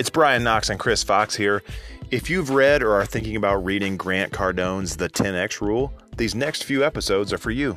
It's Brian Knox and Chris Fox here. If you've read or are thinking about reading Grant Cardone's The 10X Rule, these next few episodes are for you.